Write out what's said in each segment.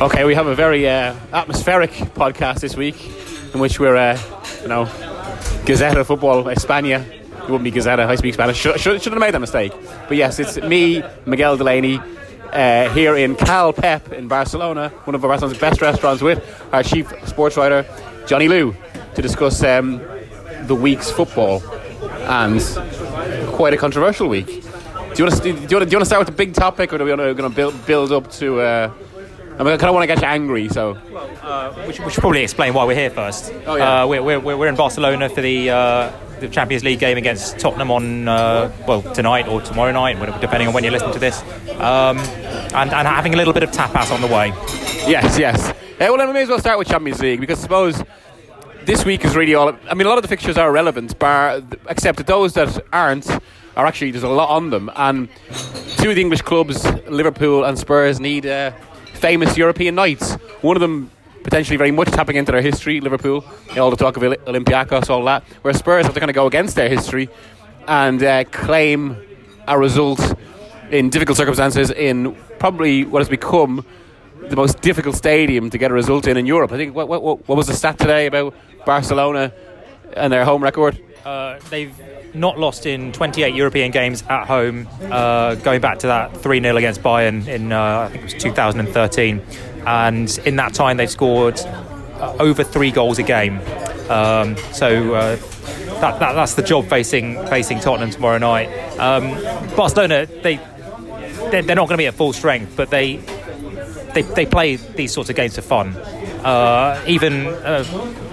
Okay, we have a very uh, atmospheric podcast this week in which we're, uh, you know, Gazeta Football España. It wouldn't be Gazeta, I speak Spanish. Should, should, should have made that mistake. But yes, it's me, Miguel Delaney, uh, here in Cal Pep in Barcelona, one of Barcelona's best restaurants, with our chief sports writer, Johnny Liew, to discuss um, the week's football and quite a controversial week. Do you want to, do you want to, do you want to start with the big topic, or do we going to build, build up to? Uh, I, mean, I kind of want to get you angry, so Uh, we, should, we should probably explain why we're here first. Oh, yeah. uh, we're, we're, we're in Barcelona for the, uh, the Champions League game against Tottenham on, uh, well, tonight or tomorrow night, depending on when you listen to this. Um, and, and having a little bit of tapas on the way. Yes, yes. Uh, well, then we may as well start with Champions League because I suppose this week is really all. I mean, a lot of the fixtures are relevant, bar except that those that aren't are actually there's a lot on them. And two of the English clubs, Liverpool and Spurs, need uh, famous European nights. One of them potentially very much tapping into their history, Liverpool, you know, all the talk of Olympiacos, all that. Where Spurs have to kind of go against their history and uh, claim a result in difficult circumstances in probably what has become the most difficult stadium to get a result in in Europe. I think what, what, what was the stat today about Barcelona and their home record? Uh, they've not lost in 28 European games at home, uh, going back to that 3 0 against Bayern in, uh, I think it was 2013. And in that time, they've scored uh, over three goals a game. Um, so uh, that, that, that's the job facing facing Tottenham tomorrow night. Um, Barcelona, they they're, they're not going to be at full strength, but they they, they play these sorts of games for fun. Uh, even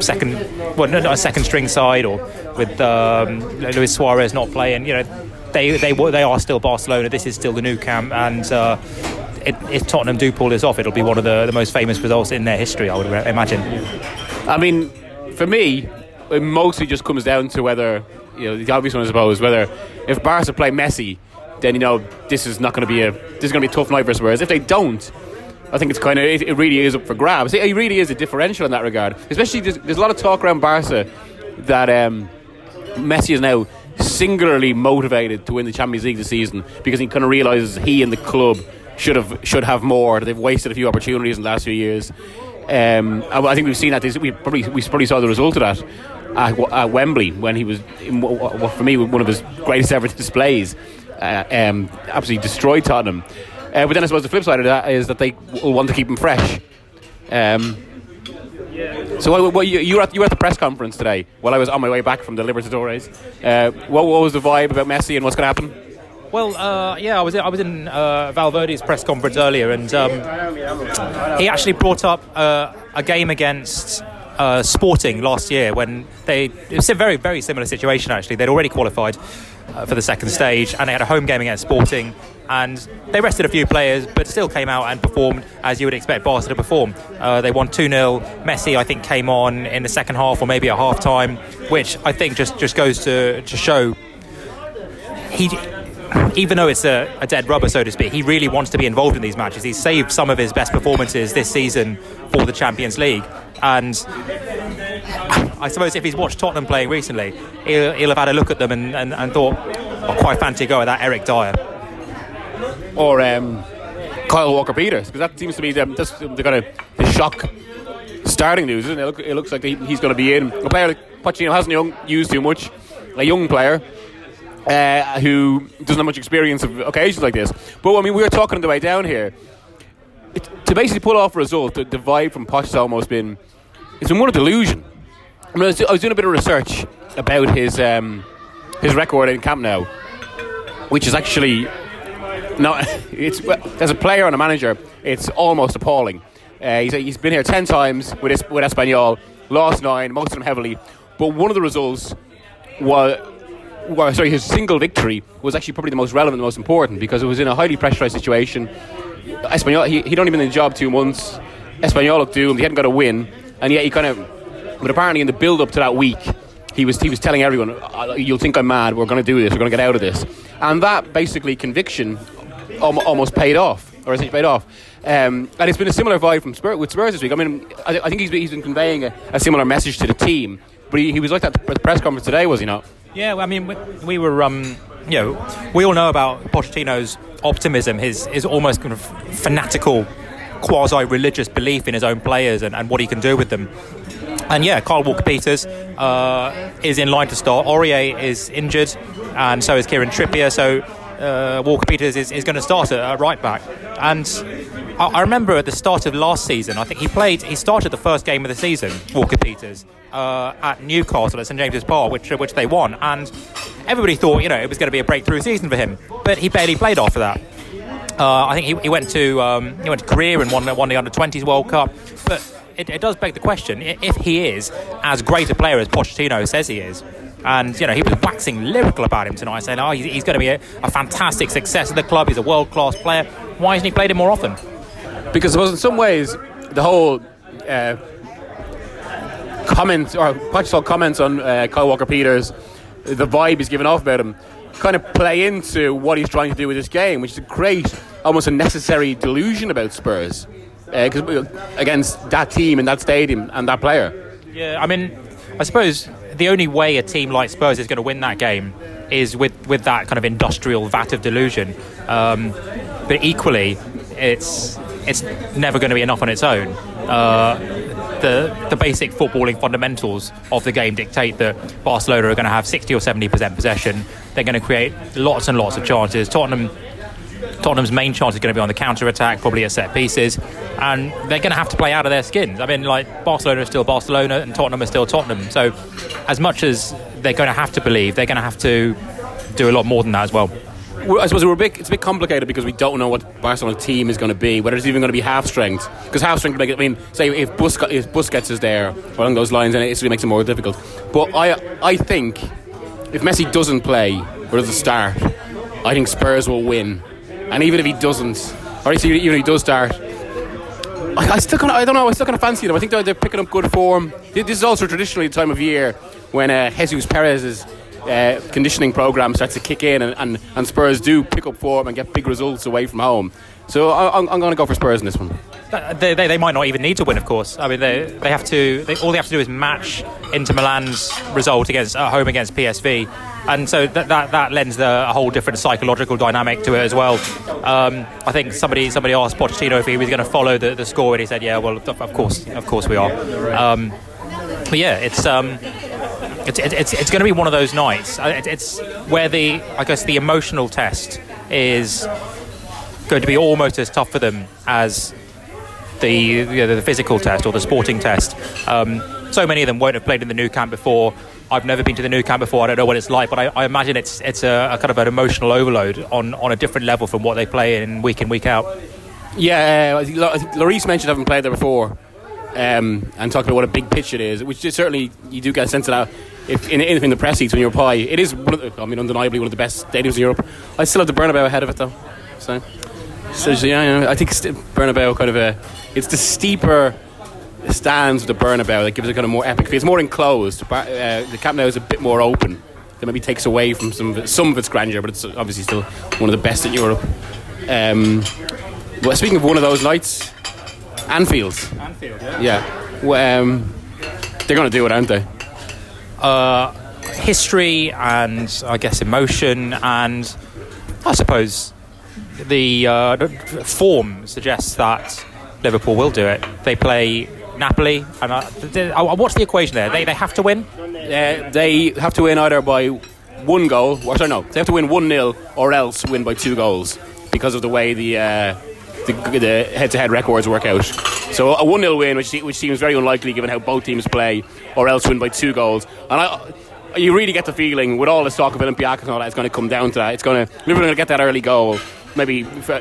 second, well, not a second string side, or with um, Luis Suarez not playing, you know, they they they are still Barcelona. This is still the Nou Camp, and uh, it, if Tottenham do pull this off, it'll be one of the, the most famous results in their history. I would imagine. I mean, for me, it mostly just comes down to whether, you know, the obvious one, I suppose, whether if Barca play Messi, then, you know, this is not going to be a, this is going to be a tough night for Whereas If they don't, I think it's kind of, it, really is up for grabs. It, really is a differential in that regard. Especially, there's, there's a lot of talk around Barca that um, Messi is now singularly motivated to win the Champions League this season because he kind of realizes he and the club should have should have more. They've wasted a few opportunities in the last few years. Um, I, I think we've seen that. This, we probably we probably saw the result of that at, at Wembley when he was, in, what, what for me, one of his greatest ever displays. Uh, um, absolutely destroyed Tottenham. Uh, but then I suppose the flip side of that is that they will want to keep him fresh. Um, so what, what, you, you, were at, you were at the press conference today while I was on my way back from the Libertadores. Uh, what, what was the vibe about Messi and what's going to happen? Well, uh, yeah, I was I was in uh, Valverde's press conference earlier, and um, he actually brought up uh, a game against uh, Sporting last year when they it was a very very similar situation actually. They'd already qualified uh, for the second stage, and they had a home game against Sporting, and they rested a few players, but still came out and performed as you would expect Barca to perform. Uh, they won two 0 Messi, I think, came on in the second half or maybe at half time, which I think just just goes to to show he even though it's a, a, dead rubber, so to speak, he really wants to be involved in these matches. He's saved some of his best performances this season for the Champions League. And I suppose if he's watched Tottenham playing recently, he'll, he'll have had a look at them and, and, and thought, I quite fancy go at that Eric Dier. Or um, Kyle Walker Peters, because that seems to be the, that's the kind of shock starting news, isn't it? It, look, it looks like he, he's going to be in. A player that Pochettino hasn't young, used too much, a young player. Uh, who doesn't have much experience of occasions like this. But I mean, we were talking on the way down here. It, to basically pull off a result, the, the vibe from Poch has almost been it's been one of delusion. I, mean, I, was, I was doing a bit of research about his um, his record in Camp Nou, which is actually no, it's as a player and a manager, it's almost appalling. Uh, he's, he's been here ten times with his, with Espanyol. lost nine, most of them heavily. But one of the results was, well, sorry, his single victory was actually probably the most relevant, the most important, because it was in a highly pressurised situation. Espanyol, he, he'd only been in the job two months. Espanyol looked doomed. He hadn't got a win, and yet he kind of. But apparently, in the build-up to that week, he was he was telling everyone, "You'll think I'm mad. We're going to do this. We're going to get out of this." And that basically conviction almost paid off, or essentially paid off. Um, and it's been a similar vibe from Spurs, with Spurs this week. I mean, I, I think he's been, he's been conveying a, a, similar message to the team. But he, he was like that at the press conference today, was he not? Yeah, I mean, we, we were, um, you know, we all know about Pochettino's optimism, his, his almost kind of fanatical, quasi religious belief in his own players and, and what he can do with them. And yeah, Kyle Walker Peters uh, is in line to start. Aurier is injured, and so is Kieran Trippier. So uh, Walker Peters is, is going to start at, right back. And I, I, remember at the start of last season, I think he played, he started the first game of the season, Walker Peters, uh, at Newcastle at St James's Park, which, which they won. And everybody thought, you know, it was going to be a breakthrough season for him. But he barely played after that. Uh, I think he, he, went to um, he went to Korea and won, won the under 20s World Cup. But it, it does beg the question if he is as great a player as Pochettino says he is, and, you know, he was waxing lyrical about him tonight, saying, oh, he's, he's going to be a, a, fantastic success at the club. He's a world class player. Why hasn't he played him more often? Because it was in some ways the whole. Uh, comments or Pochettino comments on uh, Kyle Walker Peters, the vibe he's given off about him, kind of play into what he's trying to do with this game, which is a great, almost a necessary delusion about Spurs, because uh, against that team and that stadium and that player. Yeah, I mean, I suppose the only way a team like Spurs is going to win that game is with, with that kind of industrial vat of delusion. Um, but equally, it's it's never going to be enough on its own. Uh, the the basic footballing fundamentals of the game dictate that Barcelona are going to have 60 or 70 percent possession. They're going to create lots and lots of chances. Tottenham Tottenham's main chance is going to be on the counter attack, probably at set pieces, and they're going to have to play out of their skins. I mean, like Barcelona is still Barcelona, and Tottenham is still Tottenham. So, as much as they're going to have to believe, they're going to have to do a lot more than that as well. I suppose bit, it's a bit complicated because we don't know what Barcelona's team is going to be, whether it's even going to be half strength. Because half strength, I mean, say if, Busquets, if Busquets is there along those lines, then it really makes it more difficult. But I, I think if Messi doesn't play or doesn't start, I think Spurs will win and even if he doesn't, or even if he does start, I, I still kind of, I don't know, I still kind of fancy them. I think they're, they're picking up good form. This is also traditionally the time of year when uh, Jesus Perez's uh, conditioning program starts to kick in, and, and, and, Spurs do pick up form and get big results away from home. So I, am going to go for Spurs in this one. They, they, they, might not even need to win, of course. I mean, they, they have to. They, all they have to do is match Inter Milan's result against at home against PSV and so that that, that lends a whole different psychological dynamic to it as well. Um, I think somebody somebody asked Pochettino if he was going to follow the, the score, and he said, "Yeah, well, of course, of course we are." Um, but yeah, it's. Um, it's, it's, it's going to be one of those nights. It's where the I guess the emotional test is going to be almost as tough for them as the you know, the physical test or the sporting test. Um, so many of them won't have played in the Nou Camp before. I've never been to the Nou Camp before. I don't know what it's like, but I, I imagine it's it's a, a, kind of an emotional overload on, on a different level from what they play in week in week out. Yeah, uh, Lloris mentioned having played there before, um, and talking about what a big pitch it is, which is certainly you do get a sense of that. If in, in the press seats when you're pie, it is one of the, I mean undeniably one of the best stadiums in Europe. I still have the Bernabeu ahead of it though, so. So yeah, I think Bernabeu kind of a it's the steeper stands with the Bernabeu that gives it kind of more epic feel. It's more enclosed. Uh, the Camp Nou is a bit more open. That maybe takes away from some of, it, some of its grandeur, but it's obviously still one of the best in Europe. Um, well, speaking of one of those nights, Anfield. Anfield, yeah. Yeah. Well, um, they're going to do it, aren't they? Uh, history and I guess emotion and I suppose the uh, form suggests that Liverpool will do it. They play Napoli, and uh, what's the equation there? They, they have to win. Uh, they have to win either by one goal, or sorry, no, they have to win one 0 or else win by two goals because of the way the. Uh, the, the head-to-head records work out. So a one 0 win, which which seems very unlikely given how both teams play, or else win by two goals. And I, you really get the feeling with all this talk of Olympiacos and all that, it's going to come down to that. It's going to Liverpool going to get that early goal, maybe uh,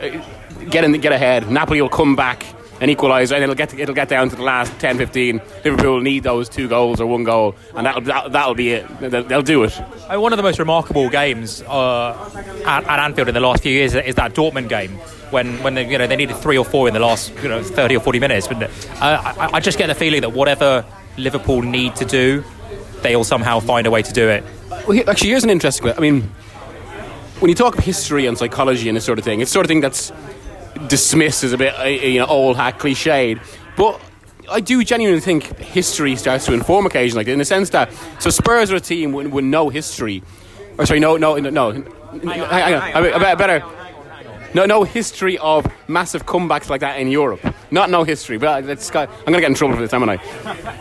get in, get ahead. Napoli will come back an equaliser, and it'll get to, it'll get down to the last 10, 15. Liverpool will need those two goals or one goal, and that'll that, that'll be it. They'll, they'll do it. One of the most remarkable games uh, at, at Anfield in the last few years is that Dortmund game when when they, you know they needed three or four in the last you know 30 or 40 minutes. But uh, I, I just get the feeling that whatever Liverpool need to do, they'll somehow find a way to do it. Well, actually, here's an interesting. I mean, when you talk of history and psychology and this sort of thing, it's the sort of thing that's dismissed as a bit, uh, you know, old hat, cliched. But I do genuinely think history starts to inform occasions like this, in the sense that so Spurs are a team with, with no history, or sorry, no, no, no, no. Hang on, hang on. I, I better. No, no history of massive comebacks like that in Europe. Not no history, but it's got, I'm going to get in trouble for this, haven't I?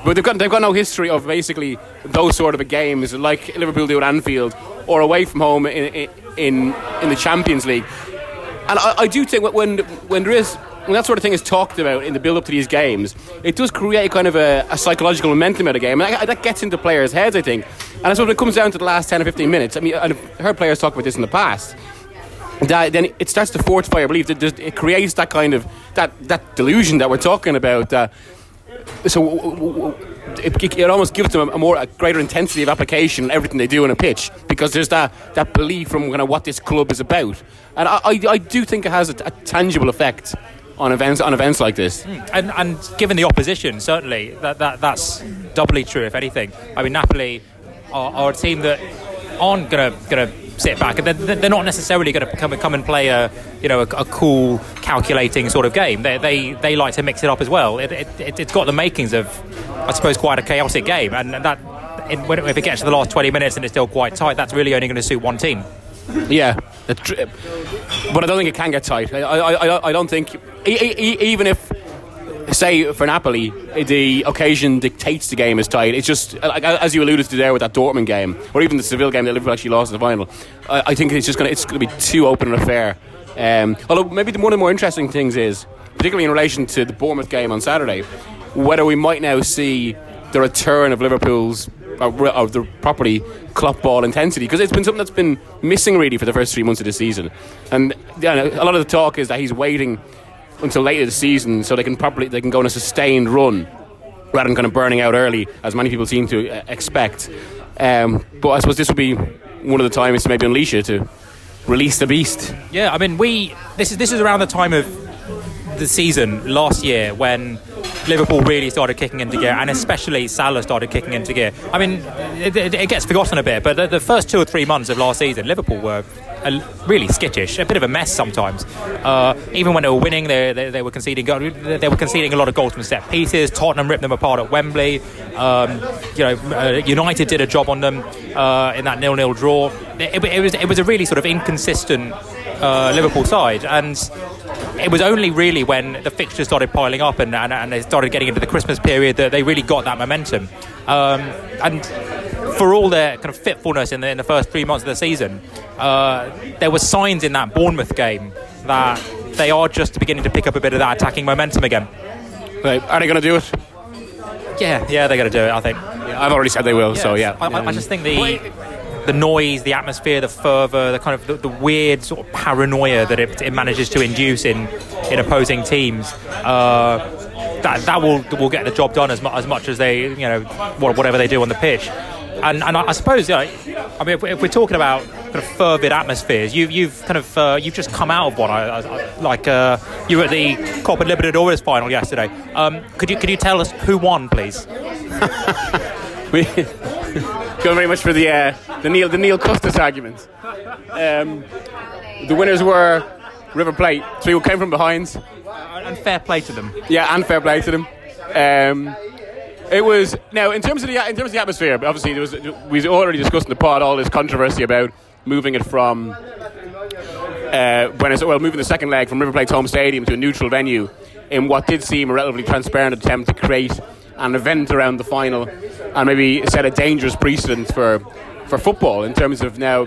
But they've got, they've got no history of basically those sort of a games like Liverpool do at Anfield or away from home in, in, in the Champions League. And I, I do think when, when there is when that sort of thing is talked about in the build up to these games, it does create kind of a, a psychological momentum at a game. And that, that gets into players' heads, I think. And I suppose it comes down to the last 10 or 15 minutes, I mean, I've heard players talk about this in the past that then it starts to fortify your belief that it creates that kind of that that delusion that we're talking about. Uh, so it, it almost gives them a, more a greater intensity of application in everything they do in a pitch because there's that, that belief from kind of what this club is about, and I, I, I do think it has a, a tangible effect on events on events like this. Hmm. And, and given the opposition, certainly that, that that's doubly true. If anything, I mean Napoli are, are a team that aren't gonna gonna sit back, they're, they're not necessarily going to come come and play a you know a, a cool, calculating sort of game. They, they they like to mix it up as well. It, it, it, it's got the makings of, I suppose, quite a chaotic game, and that. When, if it gets to the last 20 minutes and it's still quite tight, that's really only going to suit one team. Yeah, but I don't think it can get tight. I, I, I, I don't think e- e- even if say for Napoli the occasion dictates the game is tight. It's just like as you alluded to there with that Dortmund game, or even the Seville game that Liverpool actually lost in the final. I, I think it's just it's gonna be too open an affair. Um, although maybe the, one of the more interesting things is, particularly in relation to the Bournemouth game on Saturday, whether we might now see the return of Liverpool's of of the property Klopp ball intensity because it's been something that's been missing really for the first three months of the season, and yeah, a lot of the talk is that he's waiting until later this season so they can properly they can go on a sustained run rather than kind of burning out early as many people seem to uh, expect. Um, but I suppose this will be one of the times to maybe unleash it to release the beast. Yeah, I mean, we this is this is around the time of the season last year when Liverpool really started kicking into gear, and especially Salah started kicking into gear. I mean, it, it, it gets forgotten a bit, but the, the first two or three months of last season, Liverpool were a, really skittish, a bit of a mess sometimes. Uh, even when they were winning, they, they, they were conceding they were conceding a lot of goals from set pieces. Tottenham ripped them apart at Wembley. Um, you know, uh, United did a job on them uh, in that nil-nil draw. It, it was it was a really sort of inconsistent uh, Liverpool side, and it was only really when the fixtures started piling up and, and, and they started getting into the Christmas period that they really got that momentum. Um, and for all their kind of fitfulness in the, in the first three months of the season, uh, there were signs in that Bournemouth game that they are just beginning to pick up a bit of that attacking momentum again. Right, are they going to do it? Yeah, yeah, they're going to do it. I think. I've already said they will. So yeah, I, I- I just think the the noise, the atmosphere, the fervour, the kind of the, the weird sort of paranoia that it, it manages to induce in in opposing teams. Uh, that, that will will get the job done as, mu- as much as they you know whatever they do on the pitch. And, and I, I suppose, you know, I mean, if, if we're talking about kind of fervid atmospheres, you, you've kind of uh, you've just come out of one. I, I, like uh, you were at the Copa Libertadores final yesterday. Um, could you could you tell us who won, please? we go very much for the uh, the Neil the Neil Custis argument. Um, the winners were River Plate, three who came from behind. And fair play to them. Yeah, and fair play to them. Um, it was now in terms of the in terms of the atmosphere. Obviously, there was we already discussed in the pod all this controversy about moving it from uh, when it's, well moving the second leg from River Plate's home stadium to a neutral venue in what did seem a relatively transparent attempt to create an event around the final and maybe set a dangerous precedent for for football in terms of now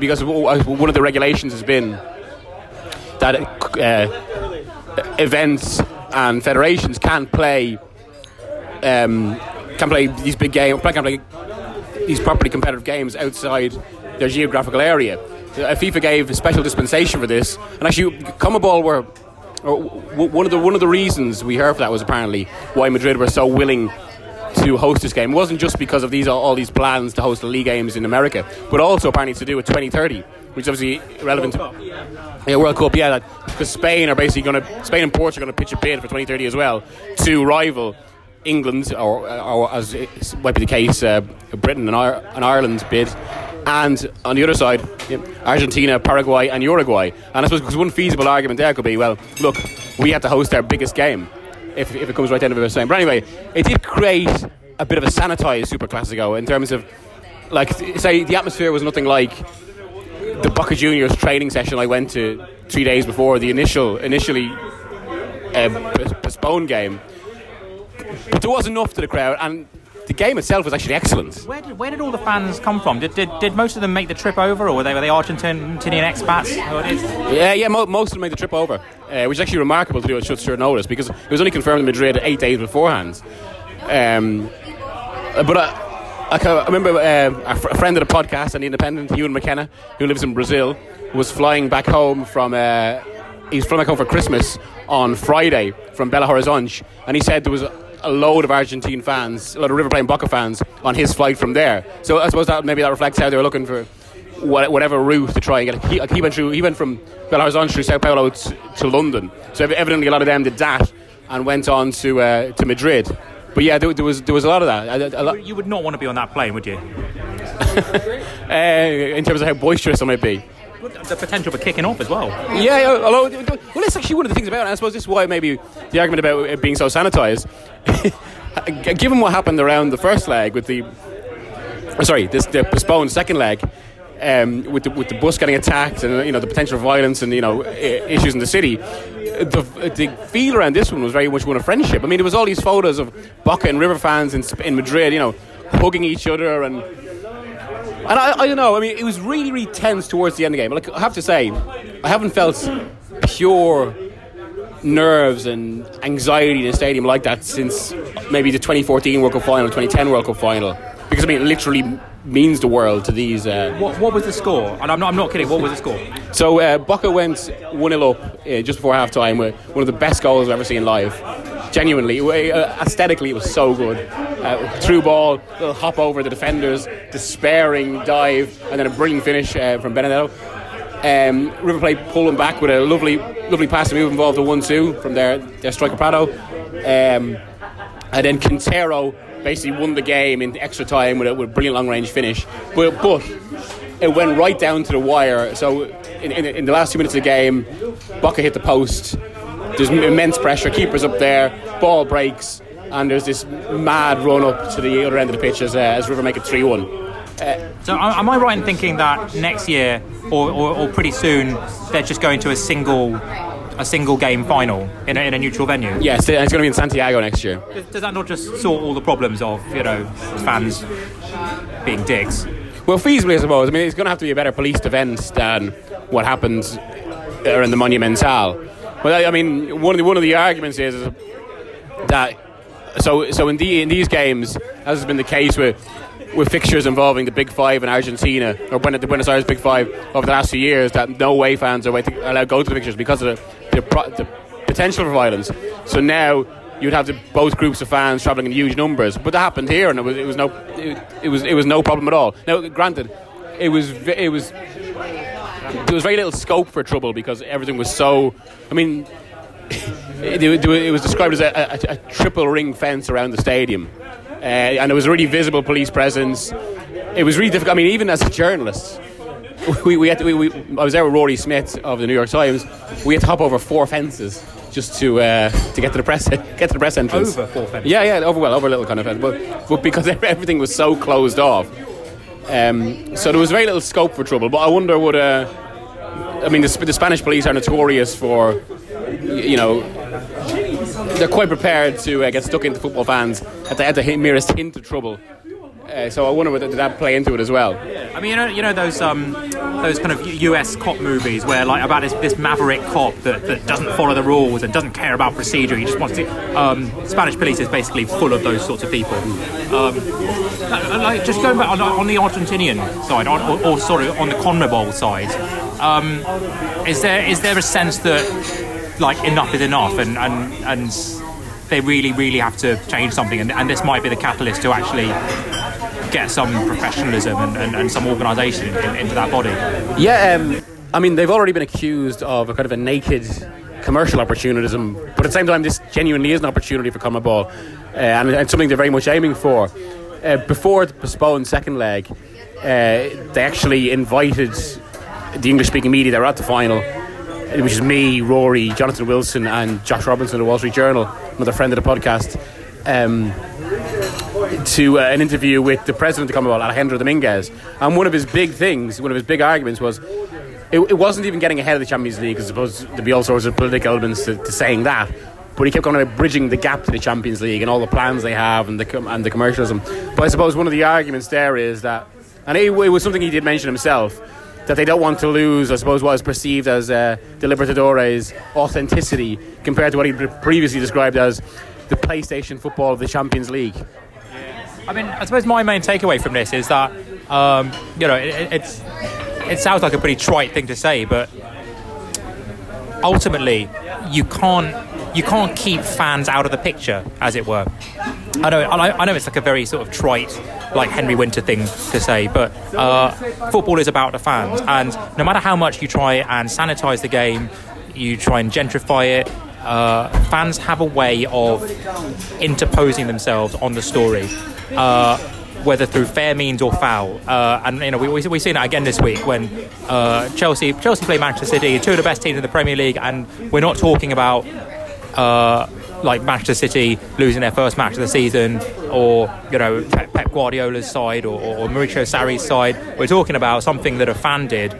because one of the regulations has been that uh, events and federations can't play um, can play these big games, can play these properly competitive games outside their geographical area. Uh, FIFA gave a special dispensation for this, and actually, CONMEBOL were one of the one of the reasons we heard for that was apparently why Madrid were so willing to host this game. It wasn't just because of these all these plans to host the league games in America, but also apparently to do with 2030, which is obviously relevant. To, yeah, World Cup. Yeah, because Spain are basically going to Spain and Portugal are going to pitch a bid for 2030 as well to rival England, or, or as might be the case, uh, Britain and, and Ireland's bid and on the other side, Argentina, Paraguay, and Uruguay. And I suppose because one feasible argument there could be, well, look, we have to host our biggest game if, if it comes right down to the same. But anyway, it did create a bit of a sanitized Super Classico in terms of, like, say, the atmosphere was nothing like the Boca Juniors training session I went to three days before the initial, initially uh, postponed game. But there was enough to the crowd, and the game itself was actually excellent. Where did, where did all the fans come from? Did, did, did most of them make the trip over, or were they, were they Argentinian expats? Yeah, yeah, mo- most of them made the trip over, uh, which is actually remarkable to do at such short notice because it was only confirmed in Madrid eight days beforehand. Um, but I, I, I remember uh, a, fr- a, friend of the podcast and the Independent, Ewan MacKenna, who lives in Brazil, was flying back home from. Uh, he's flying back home for Christmas on Friday from Belo Horizonte, and he said there was a load of Argentine fans, a lot of River Plate and Boca fans on his flight from there. So I suppose that maybe that reflects how they were looking for whatever route to try and get. He, he went through. He went from Belo Horizonte through Sao Paulo to, to, London. So evidently a lot of them did that and went on to uh, to Madrid. But yeah, there, there, was there was a lot of that. A, a lot. You would not want to be on that plane, would you? uh, in terms of how boisterous it might be the potential for kicking off as well. Yeah, although, well, that's actually one of the things about it. I suppose this is why maybe the argument about it being so sanitised. Given what happened around the first leg with the, sorry, this the postponed second leg, um, with the with the bus getting attacked and you know the potential for violence and you know issues in the city, the the feel around this one was very much one of friendship. I mean, there was all these photos of Boca and River fans in in Madrid, you know, hugging each other and and I, I don't know. I mean, it was really, really tense towards the end of the game. Like I have to say, I haven't felt pure nerves and anxiety in a stadium like that since maybe the 2014 World Cup final, 2010 World Cup final. Because I mean, it literally means the world to these. Uh, what, what, was the score? And I'm not, I'm not kidding. What was the score? So uh, Boca went one 0 up uh, just before half time with one of the best goals I've ever seen live genuinely, uh, aesthetically, it was so good. Uh, through ball, little hop over the defenders, despairing dive, and then a brilliant finish uh, from Benedetto. Um, River Plate them back with a lovely, lovely passing move involved a one-two from their, their striker Pratto, um, and then Quintero basically won the game in extra time with a, with a brilliant long-range finish. But, but it went right down to the wire. So in, in, in the last two minutes of the game, Boca hit the post there's immense pressure. Keepers up there, ball breaks, and there's this mad run up to the other end of the pitch as, uh, as River make it 3 1. Uh, so, am I right in thinking that next year, or, or, or, pretty soon, they're just going to a single, a single game final in a, in a neutral venue? Yes, it's going to be in Santiago next year. Does, does that not just sort all the problems of you know fans being dicks? Well, feasibly, I suppose. I mean, it's going to have to be a better policed event than what happened in the Monumental. But I mean, one of the one of the arguments is, is that so so in the in these games, as has been the case with with fixtures involving the Big Five in Argentina or the Buenos Aires Big Five over the last few years, that no way fans are allowed to go to the fixtures because of the, the, the potential for violence. So now you'd have the, both groups of fans travelling in huge numbers. But that happened here, and it was it was no it, it was it was no problem at all. Now, granted, it was it was there was very little scope for trouble because everything was so. I mean, it, it was described as a, a, a, triple ring fence around the stadium, uh, and there was a really visible police presence. It was really difficult. I mean, even as a journalist, we, we had to, we, we, I was there with Rory Smith of the New York Times. We had to hop over four fences just to uh, to get to the press get to the press entrance. Over four fences. Yeah, yeah, over well, over a little kind of fence, but but because everything was so closed off. Um, so there was very little scope for trouble. But I wonder would. Uh, I mean, the, the Spanish police are notorious for, you know, they're quite prepared to uh, get stuck into football fans at the, at the merest hint of trouble. Uh, so I wonder whether did that play into it as well. I mean, you know, you know those um, those kind of U.S. cop movies where like about this, this maverick cop that, that doesn't follow the rules and doesn't care about procedure. He just wants to. Um, Spanish police is basically full of those sorts of people. Um, like just going back on, on the Argentinian side, on, or, or, sorry, on the CONMEBOL side, um, is there is there a sense that like enough is enough, and and and they really really have to change something, and, and this might be the catalyst to actually get some professionalism and, and, and some organisation in, into that body. Yeah, um, I mean, they've already been accused of a kind of a naked commercial opportunism, but at the same time, this genuinely is an opportunity for CONMEBOL, uh, and, and something they're very much aiming for. Uh, before the postponed second leg, uh, they actually invited the English speaking media that were at the final, which is me, Rory, Jonathan Wilson, and Josh Robinson of the Wall Street Journal, another friend of the podcast. Um, to uh, an interview with the president of CONMEBOL, Alejandro Dominguez, and one of his big things, one of his big arguments was it, it wasn't even getting ahead of the Champions League, because I suppose there'd be all sorts of political elements to, to saying that. But he kept on about bridging the gap to the Champions League and all the plans they have and the com- and the commercialism. But I suppose one of the arguments there is that, and it, it was something he did mention himself, that they don't want to lose, I suppose, what is perceived as uh, the Libertadores authenticity compared to what he previously described as the PlayStation football of the Champions League. I mean, I suppose my main takeaway from this is that um, you know it, it's it sounds like a pretty trite thing to say, but ultimately you can't you can't keep fans out of the picture, as it were. I know I know it's like a very sort of trite, like Henry Winter thing to say, but uh, football is about the fans, and no matter how much you try and sanitize the game, you try and gentrify it. Uh, fans have a way of interposing themselves on the story. Uh, whether through fair means or foul. Uh, and you know we we we've seen it again this week when uh, Chelsea Chelsea play Manchester City, two of the best teams in the Premier League, and we're not talking about. Uh, like Manchester City losing their first match of the season, or you know Pep, Guardiola's side, or, or Maurizio Sarri's side. We're talking about something that a fan did,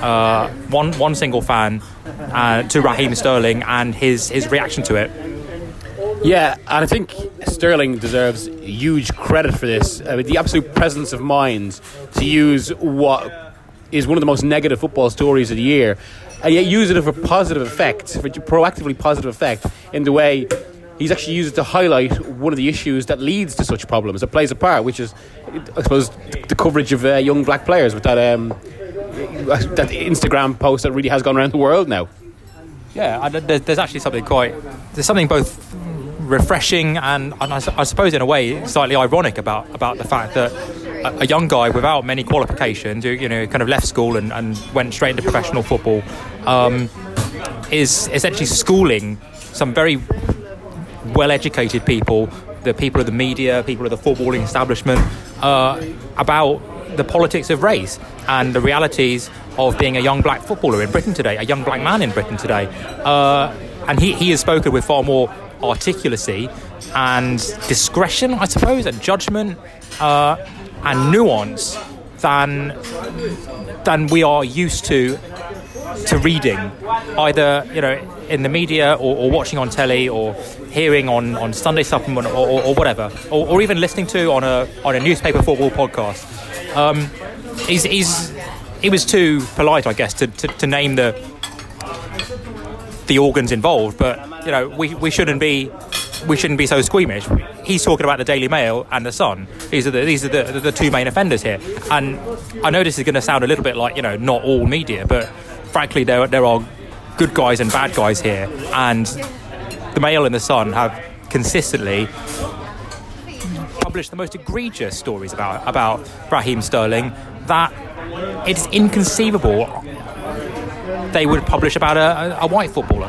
uh, one one single fan, uh, to Raheem Sterling and his his reaction to it. Yeah, and I think Sterling deserves huge credit for this. I mean, the absolute presence of mind to use what is one of the most negative football stories of the year, and yet use it for a positive effect, for proactively positive effect, in the way he's actually used it to highlight one of the issues that leads to such problems, that plays a part, which is, I suppose, the coverage of uh, young black players with that um, that Instagram post that really has gone around the world now. Yeah, there's actually something quite. There's something both refreshing and, and I, I, suppose in a way slightly ironic about about the fact that a, young guy without many qualifications, who you know kind of left school and, and went straight into professional football, um, is essentially schooling some very well-educated people, the people of the media, people of the footballing establishment, uh, about the politics of race and the realities of being a young black footballer in Britain today, a young black man in Britain today. Uh, and he, he has spoken with far more articulacy and discretion, I suppose, and judgment uh, and nuance than than we are used to to reading, either you know in the media or, or watching on telly or hearing on, on Sunday supplement or, or, or whatever, or, even listening to on a on a newspaper football podcast. Um, he was too polite, I guess, to, to, to name the the organs involved, but you know, we, we shouldn't be we shouldn't be so squeamish. He's talking about the Daily Mail and the Sun. These are the these are the, the, the two main offenders here. And I know this is going to sound a little bit like you know not all media, but frankly there there are good guys and bad guys here, and the Mail and the Sun have consistently published the most egregious stories about about Raheem Sterling that it's inconceivable they would publish about a, a white footballer.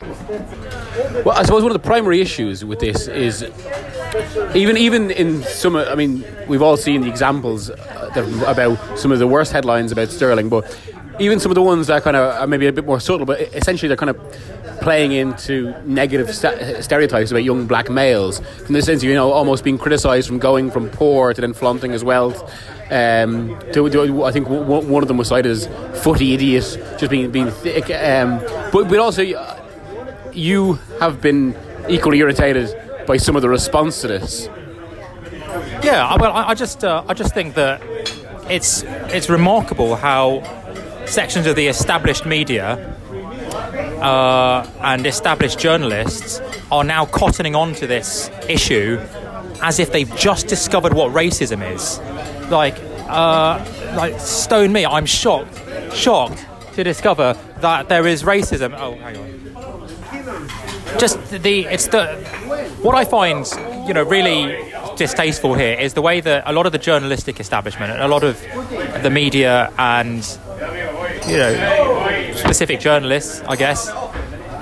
Well, I suppose one of the primary issues with this is even even in some, I mean, we've all seen the examples uh, about some of the worst headlines about Sterling, but even some of the ones that kind of are maybe a bit more subtle, but essentially they're kind of playing into negative st- stereotypes about young black males, in the sense of, you know, almost being criticised from going from poor to then flaunting his wealth. Um, do, do, I think w- one of them was cited as footy idiot, just being being thick. Um, but but also, uh, you have been equally irritated by some of the response to this. Yeah, well, I, I just uh, I just think that it's it's remarkable how sections of the established media uh, and established journalists are now cottoning on to this issue as if they've just discovered what racism is. Like, uh, like stone me, I'm shocked, shocked to discover that there is racism. Oh, hang on. Just the it's the what I find you know really distasteful here is the way that a lot of the journalistic establishment and a lot of the media and you know specific journalists, I guess,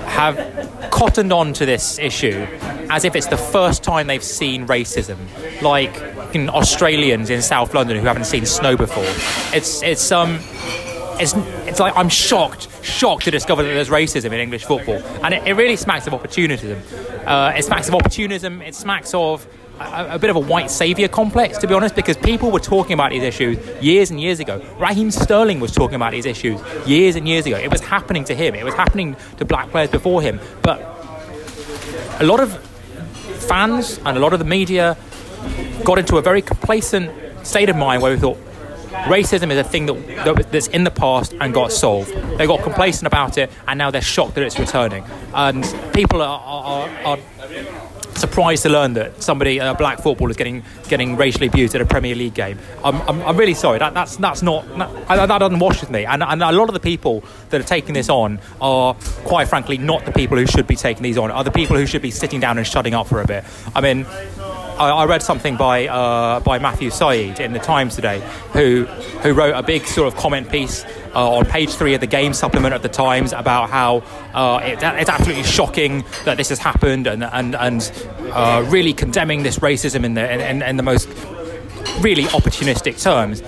have cottoned on to this issue as if it's the first time they've seen racism, like in Australians in South London who haven't seen snow before. It's it's um. It's, it's like I'm shocked, shocked to discover that there's racism in English football, and it, it really smacks of opportunism. Uh, it smacks of opportunism. It smacks of a, a, bit of a white saviour complex, to be honest, because people were talking about these issues years and years ago. Raheem Sterling was talking about these issues years and years ago. It was happening to him, it was happening to black players before him. But a lot of fans and a lot of the media got into a very complacent state of mind where we thought racism is a thing that, that's in the past and got solved. They got complacent about it, and now they're shocked that it's returning. And people are, are, are surprised to learn that somebody, a black footballer, is getting getting racially abused at a Premier League game. I'm, I'm, I'm really sorry. That, that's that's not that, that doesn't wash with me. And, and a lot of the people that are taking this on are, quite frankly, not the people who should be taking these on. Are the people who should be sitting down and shutting up for a bit. I mean. I, I read something by uh, by Matthew Syed in the Times today, who who wrote a big sort of comment piece uh, on page three of the game supplement of the Times about how uh, it, it's absolutely shocking that this has happened and and and uh, really condemning this racism in the in, in the most really opportunistic terms.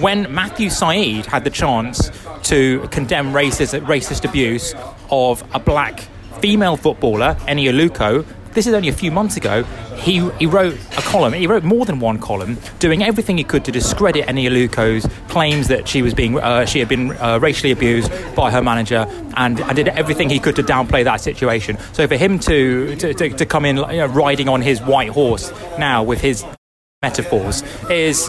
When Matthew Syed had the chance to condemn racist, racist abuse of a black female footballer, Eni Aluko, this is only a few months ago. He, he wrote a column, he wrote more than one column, doing everything he could to discredit Eni Aluko's claims that she was being uh, she had been uh, racially abused by her manager, and, and did everything he could to downplay that situation. So for him to to, to, to come in you know, riding on his white horse now with his metaphors is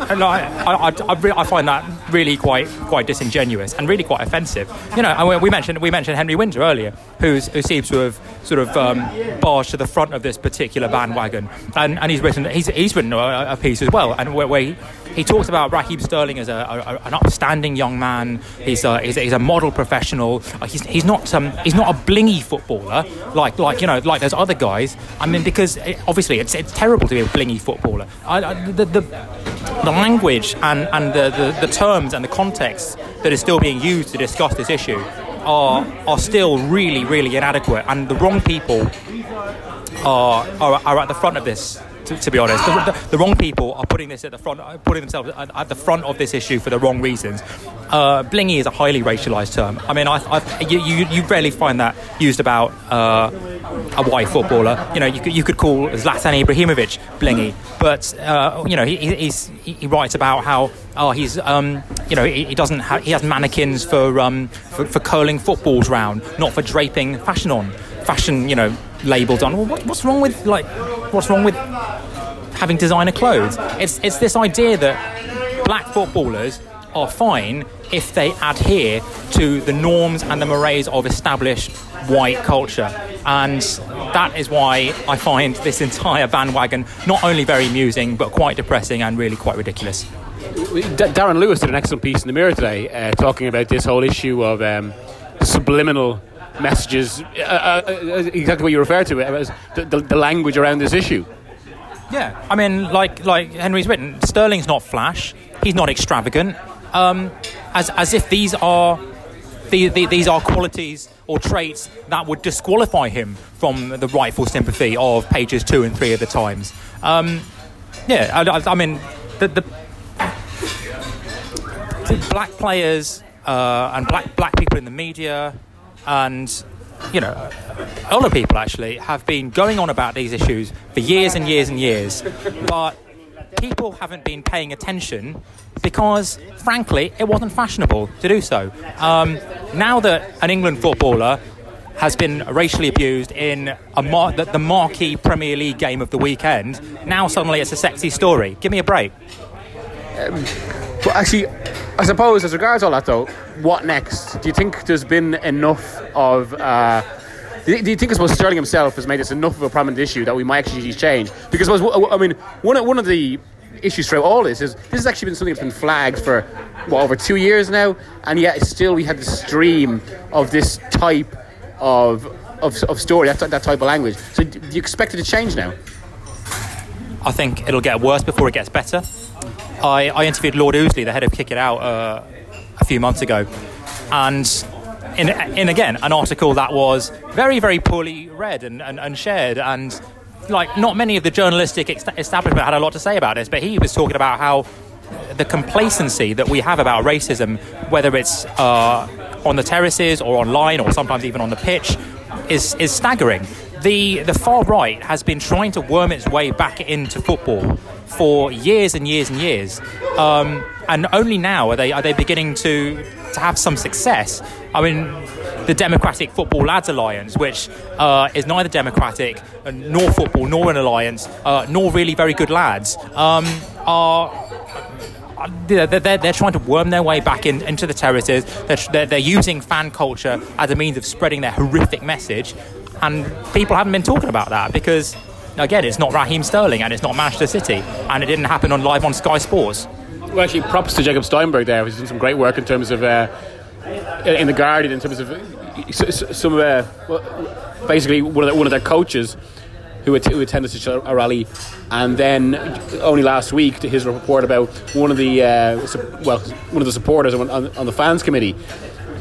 and I, I, I, I, find that really quite quite disingenuous and really quite offensive. You know, and we mentioned we mentioned Henry Winter earlier, who's who seems to have sort of um, barged to the front of this particular bandwagon, and, and he's written he's, he's written a, a piece as well, and where, where he, he talks about Raheem Sterling as a, a, an upstanding young man. He's a, he's a, he's a model professional. Uh, he's, he's not um, he's not a blingy footballer like like you know like those other guys. I mean, because it, obviously it's it's terrible to be a blingy footballer. I, the, the the language and, and the, the, the terms and the context that is still being used to discuss this issue are, are still really, really inadequate, and the wrong people are, are, are at the front of this to, to be honest. The, the, the, wrong people are putting this at the front, putting themselves at, at the front of this issue for the wrong reasons. Uh, blingy is a highly racialised term. I mean, I, I, you, you, you rarely find that used about uh, a white footballer. You know, you could, you could call Zlatan Ibrahimovic blingy, but uh, you know, he, he writes about how oh, he's um, you know he, he doesn't he has mannequins for, um, for for curling footballs round, not for draping fashion on fashion, you know, labels on. Well, what, what's wrong with like what's wrong with having designer clothes? It's it's this idea that black footballers are fine if they adhere to the norms and the mores of established white culture. And that is why I find this entire bandwagon not only very amusing, but quite depressing and really quite ridiculous. Darren Lewis did an excellent piece in the Mirror today uh, talking about this whole issue of um, subliminal messages, uh, uh, uh, exactly what you refer to, it, the, the, the language around this issue. Yeah, I mean, like like Henry's written, Sterling's not flash. He's not extravagant. Um, as as if these are the, the, these are qualities or traits that would disqualify him from the rightful sympathy of pages two and three of the Times. Um, yeah, I, I, mean, the, the black players uh, and black black people in the media and you know, a lot of people actually have been going on about these issues for years and years and years, but people haven't been paying attention because, frankly, it wasn't fashionable to do so. Um, now that an England footballer has been racially abused in mar- the, the marquee Premier League game of the weekend, now suddenly it's a sexy story. Give me a break. Well, actually, I suppose as regards all that though, what next? Do you think there's been enough of? Uh, do you do you think I suppose Sterling himself has made this enough of a prominent issue that we might actually change? Because I, suppose, I mean, one of, one of the issues throughout all this is this has actually been something that's been flagged for what over two years now, and yet still we had the stream of this type of of, of story, that, that type of language. So do you expect it to change now? I think it'll get worse before it gets better. I, I interviewed Lord Ouseley, the head of Kick It Out, uh, a few months ago, and in, in again an article that was very very poorly read and, and, and shared. And like not many of the journalistic establishment had a lot to say about this but he was talking about how the complacency that we have about racism whether it's uh, on the terraces or online or sometimes even on the pitch is, is staggering the, the far right has been trying to worm its way back into football for years and years and years um, and only now are they, are they beginning to to have some success. I mean, the Democratic Football Lads Alliance, which uh, is neither democratic uh, nor football nor an alliance, uh, nor really very good lads, um, are they're, they're, they're, trying to worm their way back in, into the terraces. They're, they're, using fan culture as a means of spreading their horrific message. And people haven't been talking about that because, again, it's not Raheem Sterling and it's not Manchester City. And it didn't happen on live on Sky Sports. Well, actually, props to Jacob Steinberg there. He's done some great work in terms of uh, in the Guardian, in terms of some uh, basically one of, the, one of their coaches who, who attended such a, rally, and then only last week his report about one of the uh, well one of the supporters on, on, the fans committee.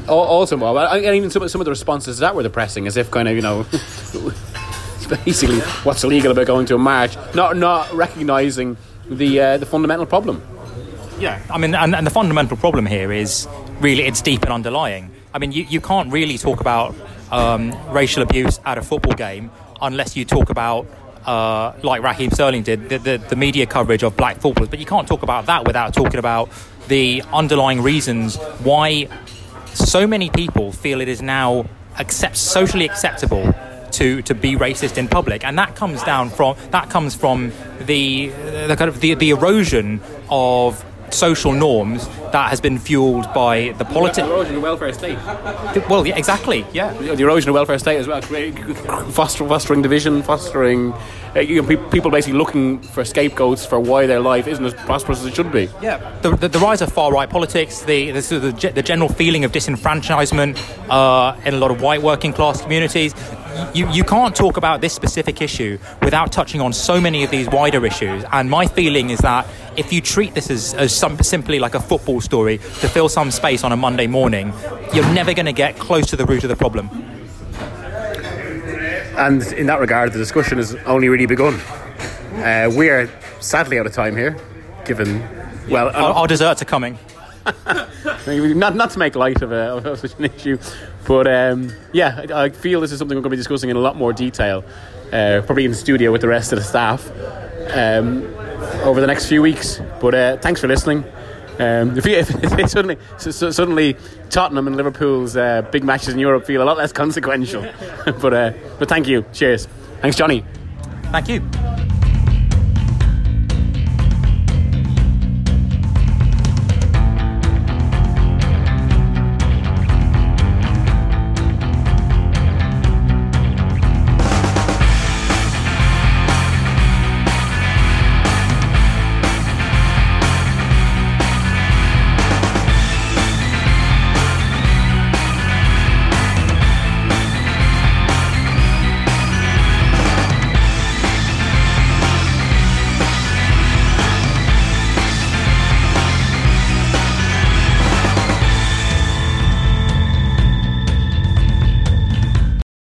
Also, well, and even some, some of the responses to that were depressing, as if kind of you know. basically, what's illegal about going to a march? Not not recognizing the uh, the fundamental problem. Yeah, I mean, and, and the fundamental problem here is really it's deep and underlying. I mean, you, you can't really talk about um, racial abuse at a football game unless you talk about, uh, like Raheem Sterling did, the, the, the, media coverage of black footballers. But you can't talk about that without talking about the underlying reasons why so many people feel it is now accept, socially acceptable to, to be racist in public, and that comes down from that comes from the the kind of the, the erosion of social norms that has been fueled by the politics. The erosion of the welfare state. Well, yeah, exactly, yeah. The erosion of welfare state as well, fostering, fostering division, fostering uh, you know, people basically looking for scapegoats for why their life isn't as prosperous as it should be. Yeah, the, the, the rise of far right politics, the the, the, the general feeling of disenfranchisement uh, in a lot of white working class communities. You, you can't talk about this specific issue without touching on so many of these wider issues. And my feeling is that if you treat this as, as some, simply like a football story to fill some space on a Monday morning, you're never going to get close to the root of the problem. And in that regard, the discussion has only really begun. Uh, we are sadly out of time here, given well, our, our desserts are coming. Not not to make light of, a, of such an issue, but um, yeah, I, I, feel this is something we're going to be discussing in a lot more detail, uh, probably in the studio with the rest of the staff um, over the next few weeks. But uh, thanks for listening. Um, if, if, if suddenly, so, suddenly Tottenham and Liverpool's uh, big matches in Europe feel a lot less consequential. but uh, but thank you. Cheers. Thanks, Johnny. Thank you.